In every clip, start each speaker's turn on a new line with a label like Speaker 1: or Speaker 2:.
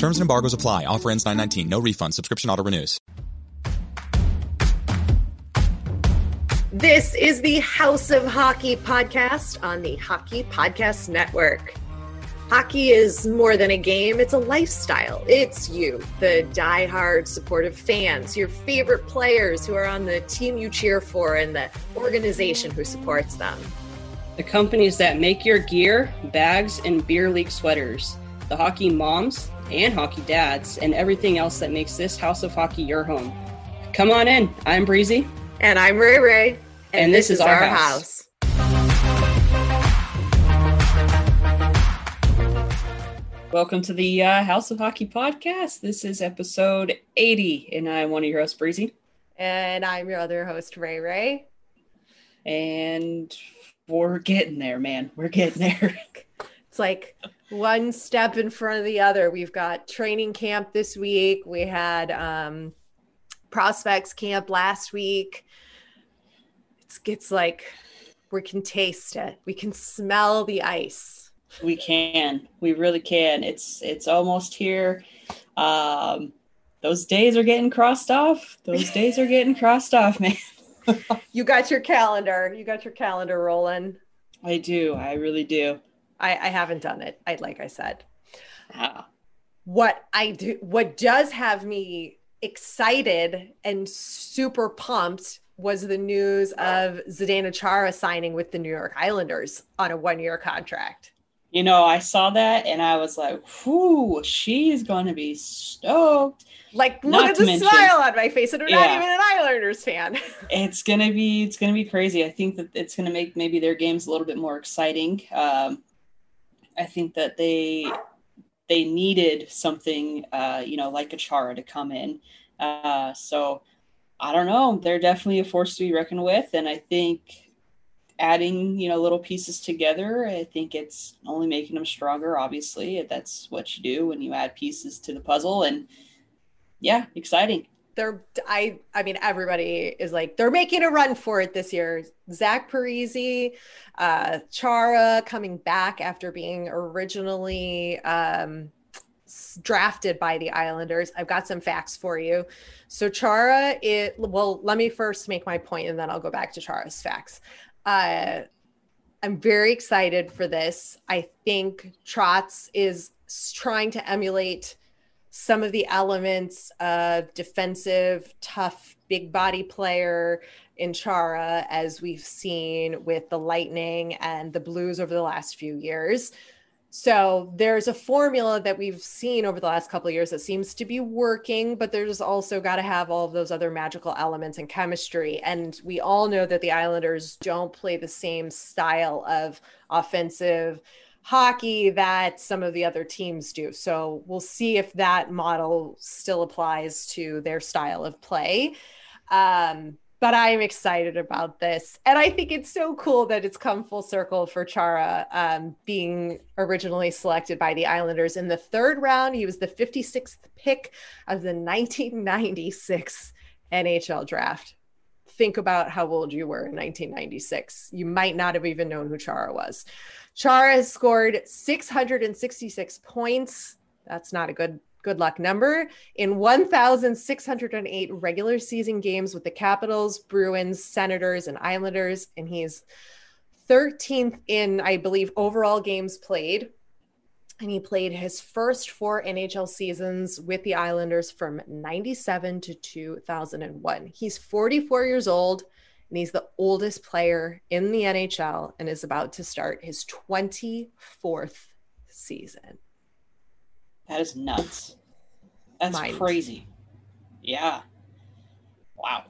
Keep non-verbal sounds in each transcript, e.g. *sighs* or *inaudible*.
Speaker 1: Terms and embargoes apply. Offer ends 919. No refund. Subscription auto renews.
Speaker 2: This is the House of Hockey podcast on the Hockey Podcast Network. Hockey is more than a game, it's a lifestyle. It's you, the die-hard supportive fans, your favorite players who are on the team you cheer for, and the organization who supports them.
Speaker 3: The companies that make your gear, bags, and beer league sweaters. The hockey moms and hockey dads, and everything else that makes this House of Hockey your home. Come on in. I'm Breezy.
Speaker 2: And I'm Rae Rae.
Speaker 3: And, and this, this, is, our, our house. house. Welcome to the uh, House of Hockey podcast. This is episode 80, and I'm one of your hosts, Breezy.
Speaker 2: And I'm your other host, Rae Rae.
Speaker 3: And we're getting there, man. We're getting there. *laughs*
Speaker 2: it's like one step in front of the other. We've got training camp this week. We had um, prospects camp last week. It's, it's like we can taste it, we can smell the ice
Speaker 3: we can. We really can. It's it's almost here. Um, those days are getting crossed off. Those *laughs* days are getting crossed off, man.
Speaker 2: you got your calendar. You got your calendar rolling.
Speaker 3: I do. I really do.
Speaker 2: I, I haven't done it. I like I said. What I do what does have me excited and super pumped was the news of Zdeno Chara signing with the New York Islanders on a one-year contract
Speaker 3: you know, I saw that and I was like, whoo, she's going to be stoked.
Speaker 2: Like, look not at the mention, smile on my face. And I'm yeah, not even an Islanders fan. *laughs*
Speaker 3: it's going to be, it's to be crazy. I think that it's going to make maybe their games a little bit more exciting. Um, I think that they, they needed something, uh, you know, like a Chara to come in. Uh, so I don't know. They're definitely a force to be reckoned with. And I think adding you know little pieces together i think it's only making them stronger obviously that's what you do when you add pieces to the puzzle and yeah exciting
Speaker 2: they're i i mean everybody is like they're making a run for it this year zach parise uh chara coming back after being originally um drafted by the Islanders. I've got some facts for you. So Chara, it well, let me first make my point and then I'll go back to Chara's facts. Uh, I'm very excited for this. I think Trotz is trying to emulate some of the elements of defensive, tough, big body player in Chara, as we've seen with the Lightning and the Blues over the last few years. So there's a formula that we've seen over the last couple of years that seems to be working, but there's also got to have all of those other magical elements and chemistry. And we all know that the Islanders don't play the same style of offensive hockey that some of the other teams do. So we'll see if that model still applies to their style of play. Um, but I'm excited about this. And I think it's so cool that it's come full circle for Chara um, being originally selected by the Islanders in the third round. He was the 56th pick of the 1996 NHL draft. Think about how old you were in 1996. You might not have even known who Chara was. Chara has scored 666 points. That's not a good good luck number in 1,608 regular season games with the Capitals, Bruins, Senators, and Islanders. And he's 13th in, I believe, overall games played. And he played his first four NHL seasons with the Islanders from 97 to 2001. He's 44 years old and he's the oldest player in the NHL and is about to start his 24th season.
Speaker 3: That is nuts. That's Mind. crazy. Yeah. Wow.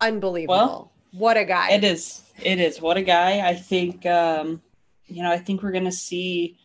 Speaker 2: Unbelievable. Well, what a guy.
Speaker 3: It is. It is. What a guy. I think um, you know, I think we're gonna see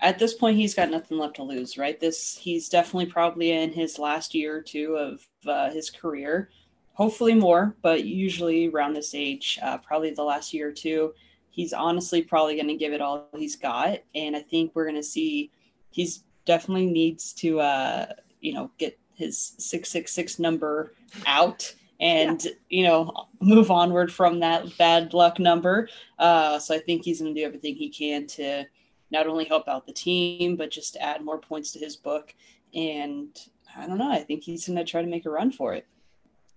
Speaker 3: at this point he's got nothing left to lose, right? This he's definitely probably in his last year or two of uh, his career. Hopefully more, but usually around this age, uh, probably the last year or two, he's honestly probably going to give it all he's got, and I think we're going to see he's definitely needs to uh, you know get his six six six number out and yeah. you know move onward from that bad luck number. Uh, so I think he's going to do everything he can to not only help out the team but just add more points to his book. And I don't know. I think he's going to try to make a run for it.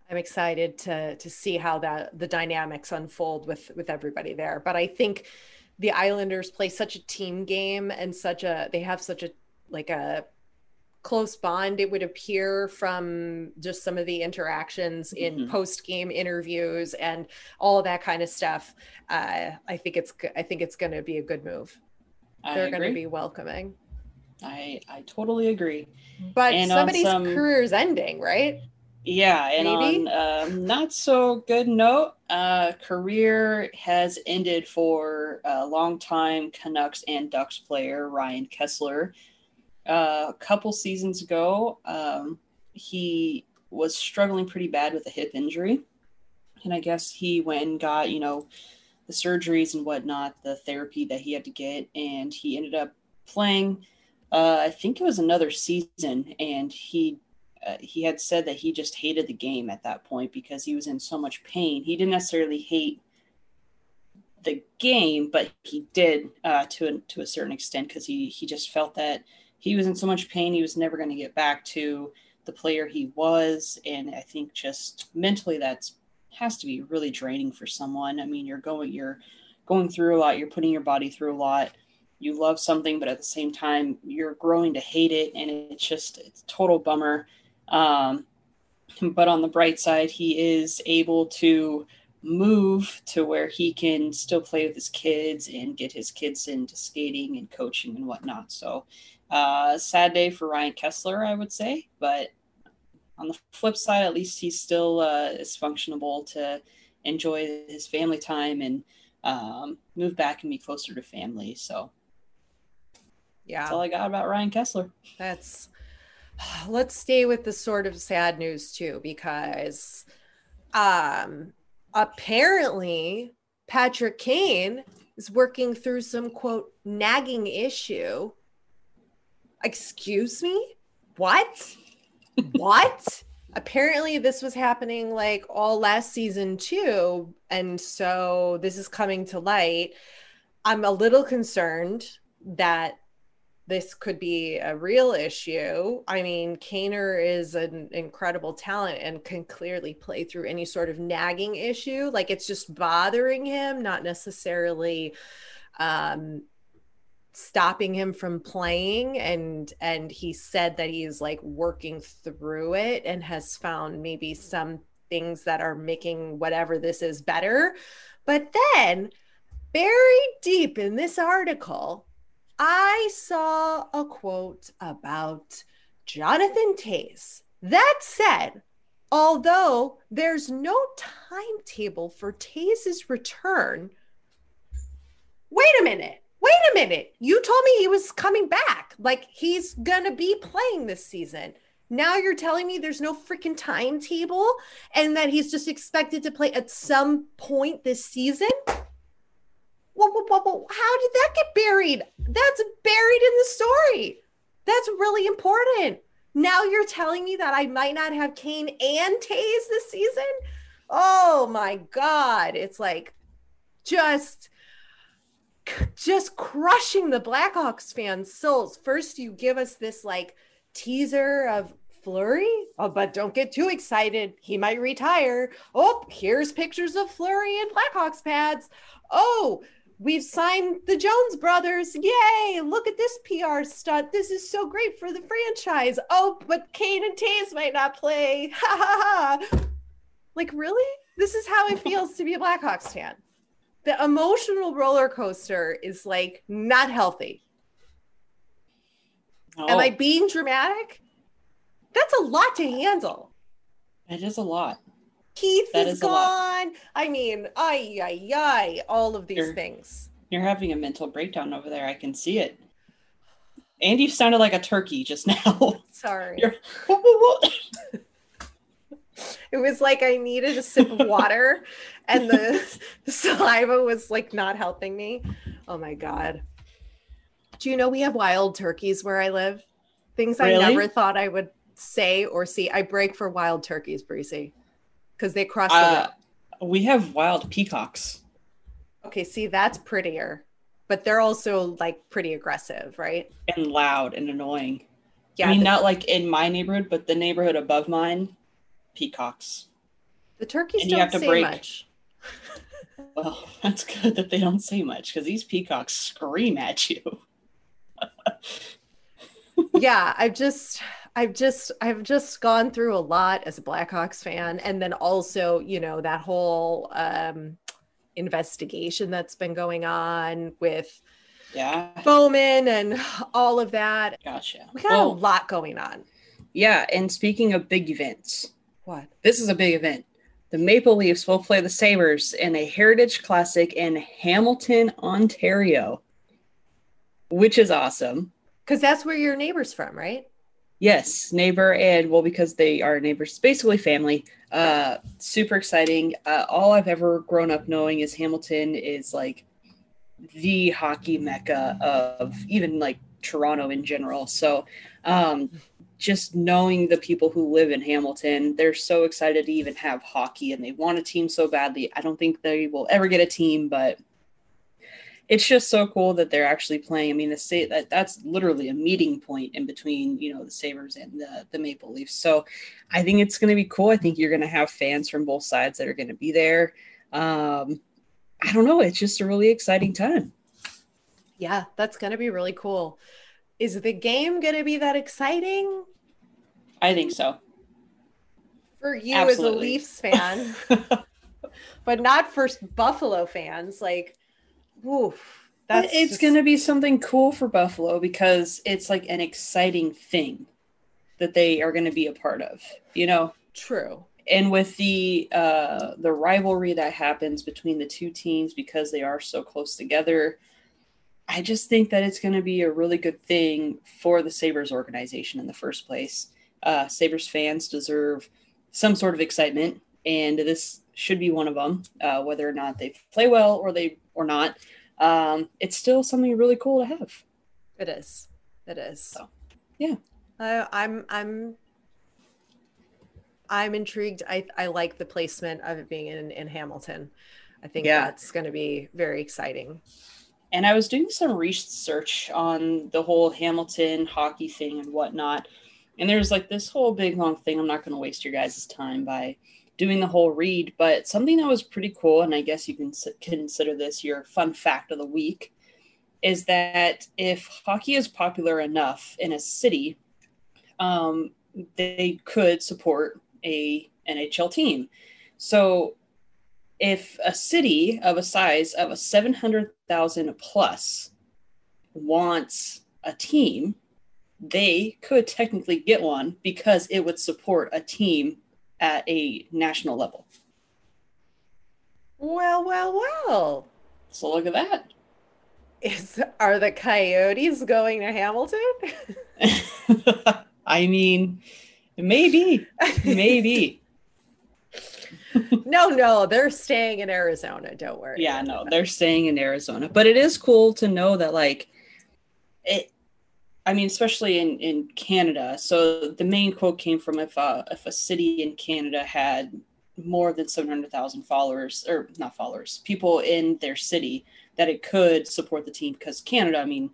Speaker 2: I'm excited to to see how that the dynamics unfold with with everybody there. But I think the Islanders play such a team game and such a they have such a like a close bond it would appear from just some of the interactions in mm-hmm. post game interviews and all of that kind of stuff. Uh, i think it's i think it's going to be a good move. I they're going to be welcoming.
Speaker 3: I i totally agree.
Speaker 2: But and somebody's some, career is ending right
Speaker 3: yeah and Maybe? on a um, not so good note uh, career has ended for a longtime canucks and ducks player ryan kesler uh, a couple seasons ago, um, he was struggling pretty bad with a hip injury. And I guess he went and got, you know, the surgeries and whatnot, the therapy that he had to get. And he ended up playing, uh, I think it was another season. And he, uh, he had said that he just hated the game at that point because he was in so much pain. He didn't necessarily hate the game, but he did uh, to a, to a certain extent because he he just felt that he was in so much pain he was never going to get back to the player he was. And i think just mentally that's has to be really draining for someone. I mean you're going you're going through a lot you're putting your body through a lot. You love something but at the same time you're growing to hate it and it's just it's a total bummer um, but on the bright side he is able to move to where he can still play with his kids and get his kids into skating and coaching and whatnot so uh, sad day for Ryan Kesler, I would say, but on the flip side, at least he's still uh, is functionable to enjoy his family time and um, move back and be closer to family. So, yeah, that's all I got about Ryan Kesler.
Speaker 2: That's *sighs* let's stay with the sort of sad news too, because um, apparently Patrick Kane is working through some quote nagging issue. Excuse me? What? *laughs* What? Apparently this was happening like all last season too and so this is coming to light. I'm a little concerned that this could be a real issue. I mean, Kaner is an incredible talent and can clearly play through any sort of nagging issue. Like it's just bothering him, not necessarily um, stopping him from playing and and he said that he's like working through it and has found maybe some things that are making whatever this is better but then buried deep in this article i saw a quote about jonathan toews that said although there's no timetable for Toews' return wait a minute wait a minute, you told me he was coming back. Like he's gonna be playing this season. Now you're telling me there's no freaking timetable and that he's just expected to play at some point this season? Whoa, whoa, whoa, whoa. How did that get buried? That's buried in the story. That's really important. Now you're telling me that I might not have Kane and Toews this season? Oh my God. It's like just just crushing the Blackhawks fans' souls. First, you give us this like teaser of Fleury, Oh, but don't get too excited. He might retire. Oh, here's pictures of Fleury and Blackhawks pads. Oh, we've signed the Jones brothers. Yay! Look at this PR stunt. This is so great for the franchise. Oh, but Kane and Toews might not play. *laughs* Ha ha ha. Like, really? This is how it feels to be a Blackhawks fan the emotional roller coaster is like not healthy. Oh. Am I being dramatic? That's a lot to handle.
Speaker 3: It is a lot.
Speaker 2: Keith that is, is gone. I mean, ay, ay, ay, all of these
Speaker 3: you're,
Speaker 2: things.
Speaker 3: You're having a mental breakdown over there. I can see it. And you sounded like a turkey just *laughs* now.
Speaker 2: Sorry. It was like I needed a sip of water *laughs* and the, the saliva was like not helping me. Oh my God. Do you know we have wild turkeys where I live? Things I never thought I would say or see. I break for wild turkeys, Breezy, because they cross the
Speaker 3: uh,
Speaker 2: road.
Speaker 3: we have wild peacocks.
Speaker 2: Okay, see, that's prettier, but they're also like pretty aggressive, right?
Speaker 3: and loud and annoying.
Speaker 2: Yeah,
Speaker 3: I mean,
Speaker 2: the,
Speaker 3: not like in my neighborhood, but the neighborhood above mine, peacocks.
Speaker 2: the turkeys
Speaker 3: and you
Speaker 2: don't
Speaker 3: have to
Speaker 2: say
Speaker 3: break-
Speaker 2: much. *laughs*
Speaker 3: Well, that's good that they don't say much because these peacocks scream at you. *laughs*
Speaker 2: yeah, I've just I've just I've just gone through a lot as a Blackhawks fan and then also, you know, that whole um investigation that's been going on with
Speaker 3: Yeah,
Speaker 2: Bowman and all of that.
Speaker 3: gotcha.
Speaker 2: We got
Speaker 3: Well,
Speaker 2: a lot going on.
Speaker 3: yeah, and speaking of big events,
Speaker 2: What?
Speaker 3: this is a big event. The Maple Leafs will play the Sabres in a Heritage Classic in Hamilton, Ontario, which is awesome.
Speaker 2: Because that's where your neighbor's from, right?
Speaker 3: Yes, neighbor and well, because they are neighbors, basically family. Uh, super exciting. Uh, all I've ever grown up knowing is Hamilton is like the hockey mecca of even like Toronto in general. So, um, just knowing the people who live in Hamilton, they're so excited to even have hockey and they want a team so badly. I don't think they will ever get a team, but it's just so cool that they're actually playing. I mean, the state that that's literally a meeting point in between, you know, the Sabres and the, the Maple Leafs. So I think it's going to be cool. I think you're going to have fans from both sides that are going to be there. Um, I don't know. It's just a really exciting time.
Speaker 2: Yeah, that's gonna be really cool. Is the game gonna be that exciting
Speaker 3: I think so.
Speaker 2: for you as a Leafs fan? *laughs* but not for Buffalo fans. Like, that's
Speaker 3: it's
Speaker 2: just-
Speaker 3: going to be something cool for Buffalo because it's like an exciting thing that they are going to be a part of, you know?
Speaker 2: true.
Speaker 3: and with the uh the rivalry that happens between the two teams because they are so close together i just think that it's going to be a really good thing for the sabres organization in the first place uh sabres fans deserve some sort of excitement and this should be one of them uh whether or not they play well or they or not um it's still something really cool to have
Speaker 2: It is. It is.
Speaker 3: So, yeah.
Speaker 2: I, I'm. I'm. I'm intrigued. I I like the placement of it being in in Hamilton. I think
Speaker 3: Yeah.
Speaker 2: that's going to be very exciting.
Speaker 3: and I was doing some research on the whole Hamilton hockey thing and whatnot. And there's like this whole big long thing. I'm not going to waste your guys' time by doing the whole read, but something that was pretty cool, and I guess you can consider this your fun fact of the week, is that if hockey is popular enough in a city, um, they could support a NHL team. So if a city of a size of a 700,000 plus wants a team, they could technically get one because it would support a team at a national level.
Speaker 2: Well, well, well.
Speaker 3: So look at that.
Speaker 2: Is are the Coyotes going to Hamilton? *laughs*
Speaker 3: I mean, maybe, maybe. *laughs*
Speaker 2: no, no, they're staying in Arizona. Don't worry.
Speaker 3: Yeah, no, they're staying in Arizona. But it is cool to know that like it I mean, especially in, in Canada. So the main quote came from if a, if a city in Canada had more than 700,000 followers, or not followers, people in their city, that it could support the team because Canada, I mean,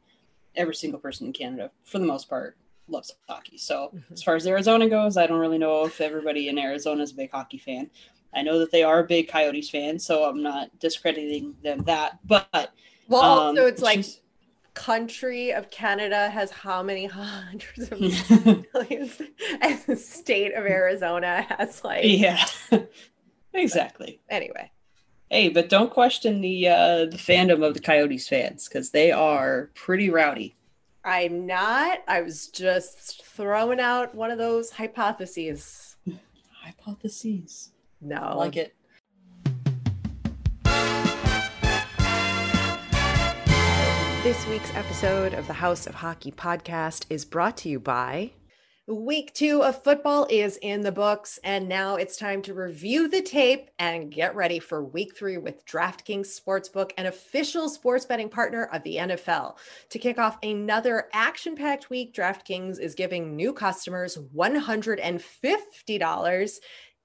Speaker 3: every single person in Canada, for the most part, loves hockey. So
Speaker 2: Mhm.
Speaker 3: as far as Arizona goes, I don't really know if everybody in Arizona is a big hockey fan. I know that they are a big Coyotes fan, so I'm not discrediting them that. But
Speaker 2: Well,
Speaker 3: um,
Speaker 2: also it's like
Speaker 3: just-
Speaker 2: country of Canada has how many *laughs* hundreds of millions, *laughs* and the state of Arizona has like yeah, *laughs*
Speaker 3: exactly.
Speaker 2: anyway.
Speaker 3: Hey, but don't question the uh, the fandom of the Coyotes fans because they are pretty rowdy.
Speaker 2: I'm not. I was just throwing out one of those hypotheses.
Speaker 3: Hypotheses.
Speaker 2: No,
Speaker 3: I like it.
Speaker 2: This week's episode of the House of Hockey podcast is brought to you by Week two of football is in the books, and now it's time to review the tape and get ready for week three with DraftKings Sportsbook, an official sports betting partner of the NFL. To kick off another action packed week, DraftKings is giving new customers $150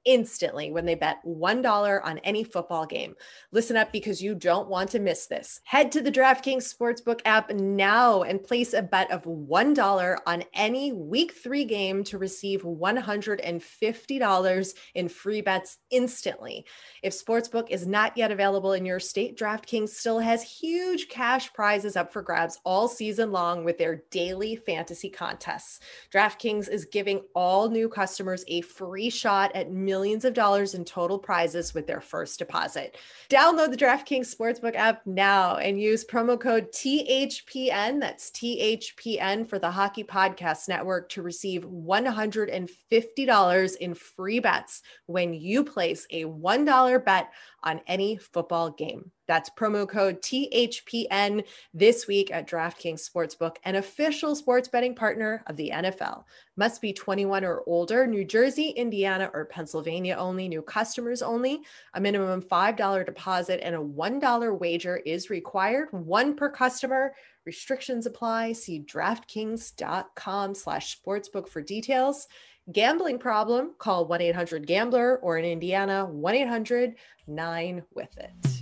Speaker 2: instantly when they bet $1 on any football game. Listen up because you don't want to miss this. Head to the DraftKings Sportsbook app now and place a bet of $1 on any week three game to receive $150 in free bets instantly. If Sportsbook is not yet available in your state, DraftKings still has huge cash prizes up for grabs all season long with their daily fantasy contests. DraftKings is giving all new customers a free shot at millions millions of dollars in total prizes with their first deposit. Download the DraftKings Sportsbook app now and use promo code THPN, that's THPN for the Hockey Podcast Network, to receive $150 in free bets when you place a $1 bet on any football game. That's promo code THPN this week at DraftKings Sportsbook, an official sports betting partner of the NFL. Must be 21 or older, New Jersey, Indiana, or Pennsylvania only, new customers only. A minimum $5 deposit and a $1 wager is required, one per customer. Restrictions apply. See DraftKings.com slash sportsbook for details. Gambling problem, call 1-800-GAMBLER or in Indiana, 1-800-9-WITH-IT.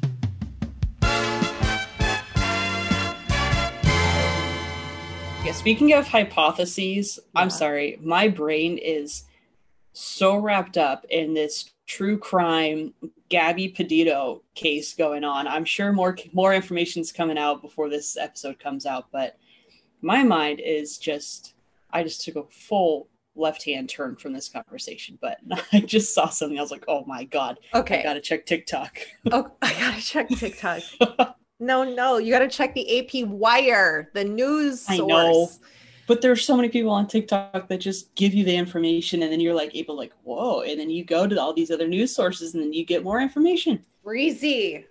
Speaker 3: Yeah, speaking of hypotheses,
Speaker 2: Yeah.
Speaker 3: I'm sorry, my brain is so wrapped up in this true crime Gabby Petito case going on. I'm sure more more information's coming out before this episode comes out, but my mind is just I just took a full left-hand turn from this conversation, but *laughs* I just saw something I was like, "Oh my god,
Speaker 2: Okay.
Speaker 3: I got to check TikTok."
Speaker 2: Oh, I gotta check TikTok. *laughs* no, no, you gotta check the AP Wire, the news
Speaker 3: I
Speaker 2: source.
Speaker 3: know. but there's so many people on TikTok that just give you the information and then you're like able like, "Whoa." And then you go to all these other news sources and then you get more information.
Speaker 2: Breezy.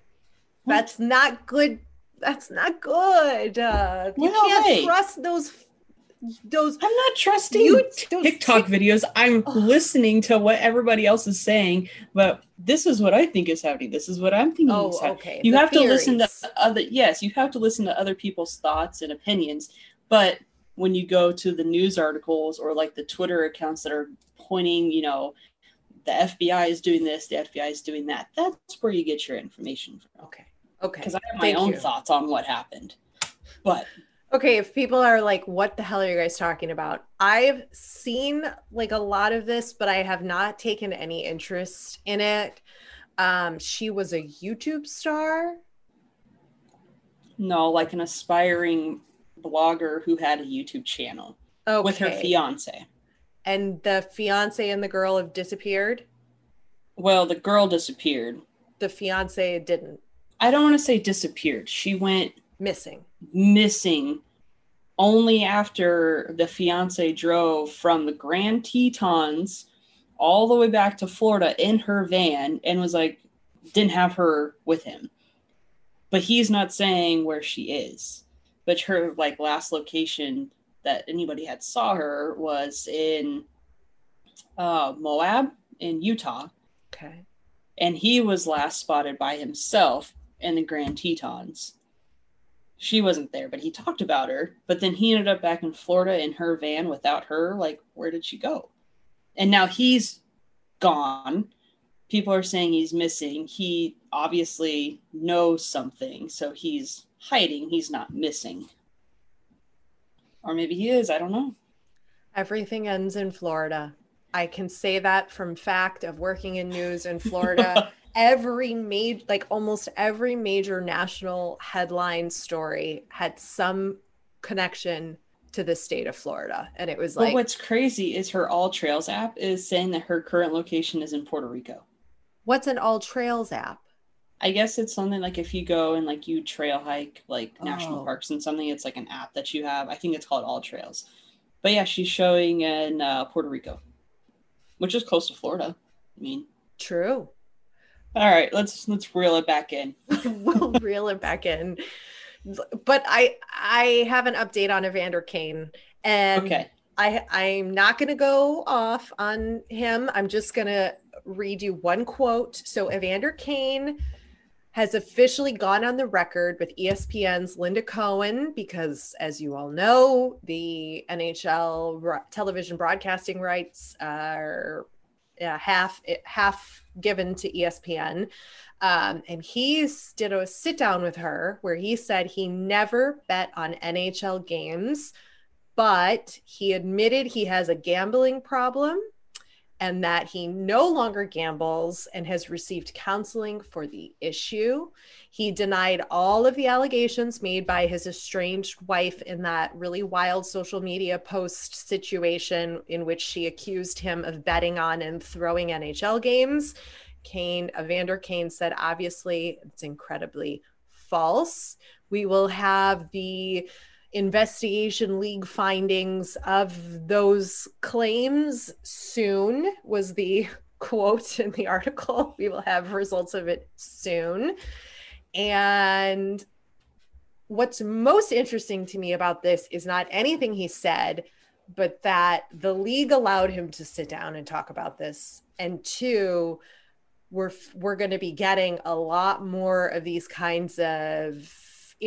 Speaker 2: That's not good. That's not good. Uh, you
Speaker 3: Well,
Speaker 2: can't
Speaker 3: hey.
Speaker 2: trust those. Those
Speaker 3: I'm not trusting
Speaker 2: You- those
Speaker 3: TikTok
Speaker 2: Tik-
Speaker 3: videos. I'm listening to what everybody else is saying, but this is what I think is happening. This is what I'm thinking oh, is
Speaker 2: Oh,
Speaker 3: happening.
Speaker 2: okay.
Speaker 3: You
Speaker 2: the
Speaker 3: have to listen to other yes, you have to listen to other people's thoughts and opinions. But when you go to the news articles or like the Twitter accounts that are pointing, you know, the FBI is doing this, the FBI is doing that. That's where you get your information from.
Speaker 2: Okay. Okay.
Speaker 3: Because I have my
Speaker 2: Thank
Speaker 3: own
Speaker 2: you.
Speaker 3: thoughts on what happened. But
Speaker 2: Okay, if people are like, what the hell are you guys talking about? I've seen like a lot of this, but I have not taken any interest in it. Um, she was a YouTube star.
Speaker 3: no, like an aspiring blogger who had a YouTube channel
Speaker 2: Okay.
Speaker 3: with her fiance.
Speaker 2: And the fiance and the girl have disappeared.
Speaker 3: Well, the girl disappeared.
Speaker 2: The fiance didn't.
Speaker 3: I don't want to say disappeared. She went
Speaker 2: Missing.
Speaker 3: Missing only after the fiance drove from the Grand Tetons all the way back to Florida in her van and was like, didn't have her with him. But he's not saying where she is. But her like last location that anybody had saw her was in uh, Moab in Utah.
Speaker 2: Okay.
Speaker 3: and he was last spotted by himself in the Grand Tetons. She wasn't there, but he talked about her. But then he ended up back in Florida in her van without her. Like, where did she go? And now he's gone. People are saying he's missing. He obviously knows something, so he's hiding. He's not missing. Or maybe he is. I don't know.
Speaker 2: Everything ends in Florida. I can say that from fact of working in news in *laughs* Florida. Every major, like almost every major national headline story had some connection to the state of Florida. And it was
Speaker 3: but
Speaker 2: like,
Speaker 3: what's crazy is her All Trails app is saying that her current location is in Puerto Rico.
Speaker 2: what's an all trails app?
Speaker 3: I guess it's something like if you go and like you trail hike like national
Speaker 2: Oh.
Speaker 3: parks and something, it's like an app that you have. I think it's called All Trails. But yeah, she's showing in uh, Puerto Rico, which is close to Florida. I mean,
Speaker 2: True.
Speaker 3: All right, let's let's reel it back in. *laughs*
Speaker 2: we'll reel it back in. but I I have an update on Evander Kane, and
Speaker 3: Okay.
Speaker 2: I I'm not going to go off on him. I'm just going to read you one quote. So Evander Kane has officially gone on the record with ESPN's Linda Cohn because, as you all know, the NHL television broadcasting rights are uh, half half given to ESPN. Um, and he did a sit down with her where he said he never bet on NHL games, but he admitted he has a gambling problem and that he no longer gambles and has received counseling for the issue. He denied all of the allegations made by his estranged wife in that really wild social media post situation in which she accused him of betting on and throwing NHL games. Kane, Evander Kane said, obviously, it's incredibly false. We will have the investigation league findings of those claims soon was the *laughs* quote in the article. *laughs* We will have results of it soon. And what's most interesting to me about this is not anything he said but that the league allowed him to sit down and talk about this. And two we're we're going to be getting a lot more of these kinds of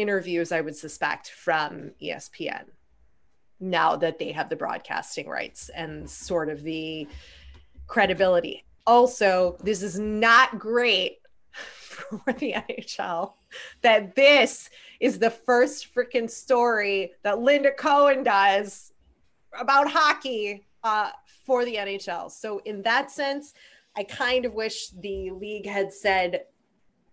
Speaker 2: interviews, I would suspect, from ESPN now that they have the broadcasting rights and sort of the credibility. Also, this is not great *laughs* for the NHL that this is the first freaking story that Linda Cohn does about hockey uh, for the NHL. So, in that sense, I kind of wish the league had said,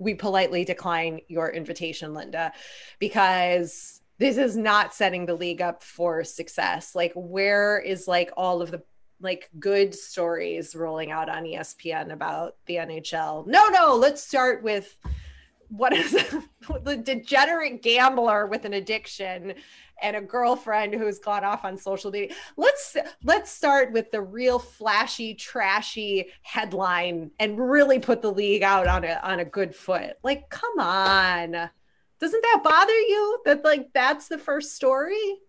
Speaker 2: we politely decline your invitation, Linda, because this is not setting the league up for success. Like, where is like all of the like good stories rolling out on ESPN about the NHL? No, no, let's start with what is *laughs* the degenerate gambler with an addiction and a girlfriend who's gone off on social media. Let's let's start with the real flashy, trashy headline and really put the league out on a on a good foot. Like, come on. Doesn't that bother you that like that's the first story?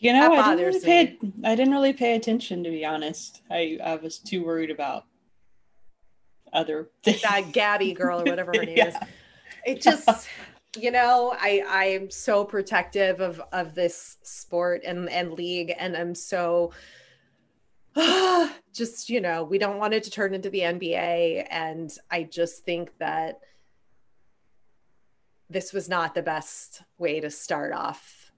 Speaker 3: You know, I didn't, really pay, I didn't really pay attention to be honest. I, I was too worried about other things. *laughs*
Speaker 2: That Gabby girl or whatever her *laughs* name
Speaker 3: Yeah.
Speaker 2: is. It just you know, I I'm so protective of of this sport and and league and I'm so *sighs* just you know, we don't want it to turn into the NBA and I just think that this was not the best way to start off.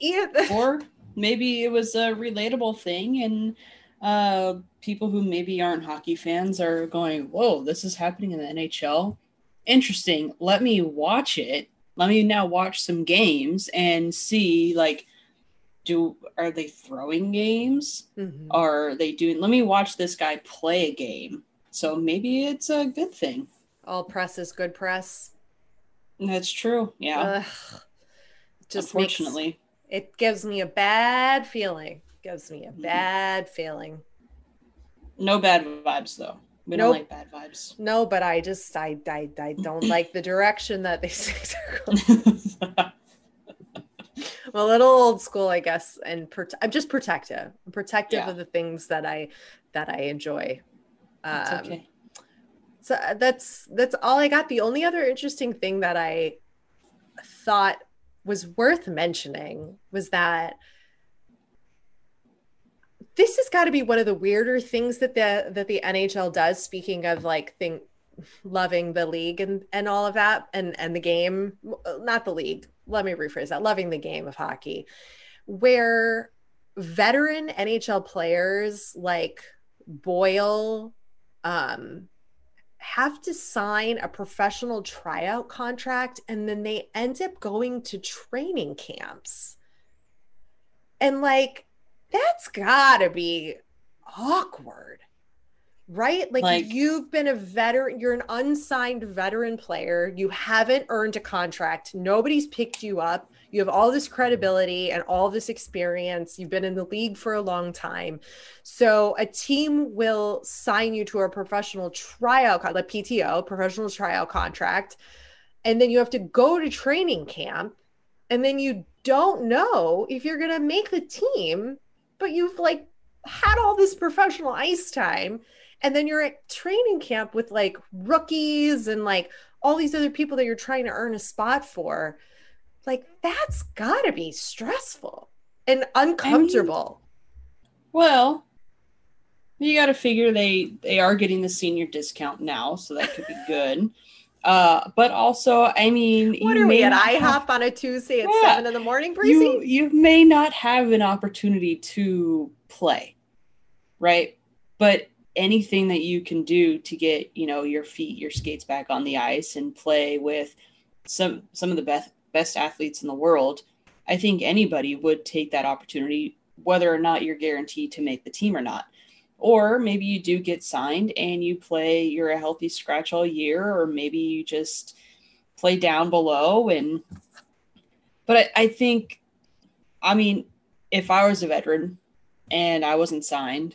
Speaker 2: Either.
Speaker 3: or maybe it was a relatable thing and uh, people who maybe aren't hockey fans are going whoa this is happening in the nhl interesting. Let me watch it. Let me now watch some games and see like do are they throwing games?
Speaker 2: Mhm.
Speaker 3: are they doing let me watch this guy play a game. So maybe it's a good thing.
Speaker 2: All press is good press.
Speaker 3: that's true. Yeah.
Speaker 2: Ugh. just makes-
Speaker 3: unfortunately.
Speaker 2: it gives me a bad feeling. Gives me a
Speaker 3: Mm-hmm.
Speaker 2: bad feeling.
Speaker 3: no bad vibes though we
Speaker 2: Nope.
Speaker 3: don't like bad vibes
Speaker 2: No, but I just I I, I don't like the direction that these *laughs* things are going. I'm a little old school, I guess, and prote- I'm just protective. I'm protective
Speaker 3: Yeah.
Speaker 2: of the things that I that I enjoy.
Speaker 3: That's
Speaker 2: Um,
Speaker 3: okay
Speaker 2: so uh, that's that's all I got. The only other interesting thing that I thought was worth mentioning was that this has got to be one of the weirder things that the that the NHL does. Speaking of like thing, loving the league and and all of that, and and the game, not the league. Let me rephrase that: loving the game of hockey, where veteran NHL players like Boyle, um, have to sign a professional tryout contract and then they end up going to training camps. And like, that's gotta be awkward, right? Like,
Speaker 3: Like-
Speaker 2: you've been a veteran, you're an unsigned veteran player, you haven't earned a contract, nobody's picked you up. You have all this credibility and all this experience. You've been in the league for a long time. So a team will sign you to a professional tryout, like PTO, professional tryout contract. and then you have to go to training camp and then you don't know if you're going to make the team but you've like had all this professional ice time and then you're at training camp with like rookies and like all these other people that you're trying to earn a spot for like that's got to be stressful and uncomfortable.
Speaker 3: Well you got to figure they they are getting the senior discount now so that could be good uh, but also, I mean,
Speaker 2: what are we at IHOP on a Tuesday at yeah, seven in the morning, Breezy?
Speaker 3: You, you may not have an opportunity to play, right? But anything that you can do to get, you know, your feet, your skates back on the ice and play with some some of the best best athletes in the world, I think anybody would take that opportunity, whether or not you're guaranteed to make the team or not. Or maybe you do get signed and you play, you're a healthy scratch all year, or maybe you just play down below. And, but I, I think, I mean, if I was a veteran and I wasn't signed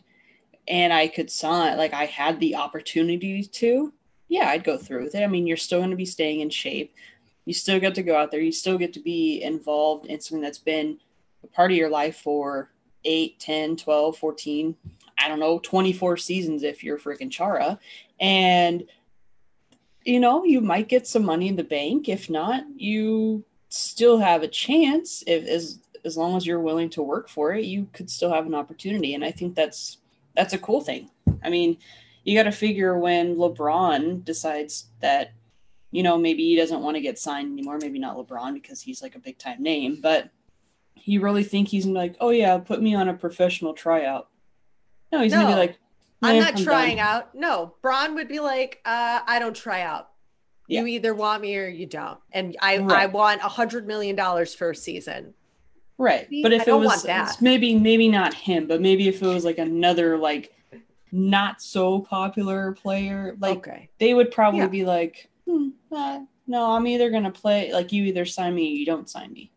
Speaker 3: and I could sign, like I had the opportunity to, yeah, I'd go through with it. I mean, you're still going to be staying in shape. You still get to go out there. You still get to be involved in something that's been a part of your life for 8, 10, 12, 14, I don't know, 24 seasons if you're freaking Chara. And, you know, you might get some money in the bank. If not, you still have a chance. If as as long as you're willing to work for it, you could still have an opportunity. And I think that's that's a cool thing. I mean, you got to figure when LeBron decides that, you know, maybe he doesn't want to get signed anymore. Maybe not LeBron because he's like a big time name, but you really think he's like, oh yeah, put me on a professional tryout. No, he's no, gonna be like,
Speaker 2: I'm not I'm trying done. out. No, Braun would be like, uh, I don't try out. Yeah. You either want me or you don't. And I, right. I want a hundred million dollars for a season.
Speaker 3: Right. but if it was maybe, maybe not him, but maybe if it was like another like not so popular player, like okay. they would probably yeah. be like, hmm, uh, no, I'm either gonna play like you either sign me or you don't sign me.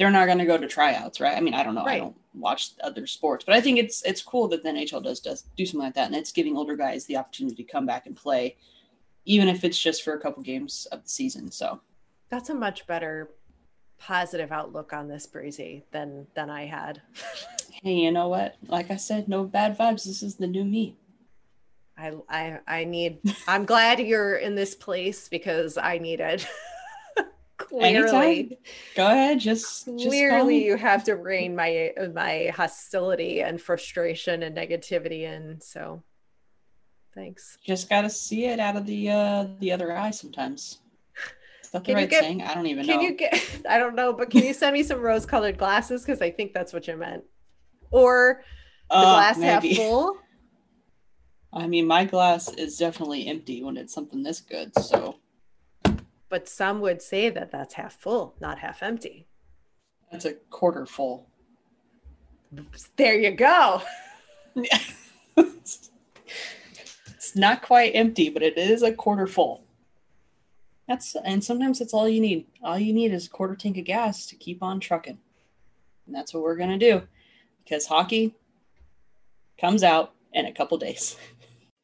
Speaker 3: They're not gonna go to tryouts, right? I mean, I don't know. Right. I don't watch other sports. But I think it's it's cool that the NHL does does do something like that, and it's giving older guys the opportunity to come back and play, even if it's just for a couple games of the season. So
Speaker 2: that's a much better positive outlook on this breezy than than I had. *laughs*
Speaker 3: hey, you know what? Like I said, no bad vibes. This is the new me.
Speaker 2: I I I need. I'm glad you're in this place because I need it. *laughs*
Speaker 3: clearly. Anytime. go ahead just
Speaker 2: clearly just you have to rein my my hostility and frustration and negativity in so thanks.
Speaker 3: Just got to see it out of the uh the other eye sometimes. Is that the right get, saying? I don't even
Speaker 2: can
Speaker 3: know.
Speaker 2: Can you get *laughs* i don't know but can you send me some rose colored glasses? Because i think that's what you meant. Or the uh, glass maybe. half full? *laughs*
Speaker 3: I mean my glass is definitely empty when it's something this good so
Speaker 2: but some would say that that's half full, not half empty.
Speaker 3: That's a quarter full.
Speaker 2: There you go. *laughs*
Speaker 3: it's not quite empty, but it is a quarter full. That's and sometimes that's all you need. All you need is a quarter tank of gas to keep on trucking. And that's what we're gonna do. Because hockey comes out in a couple days. *laughs*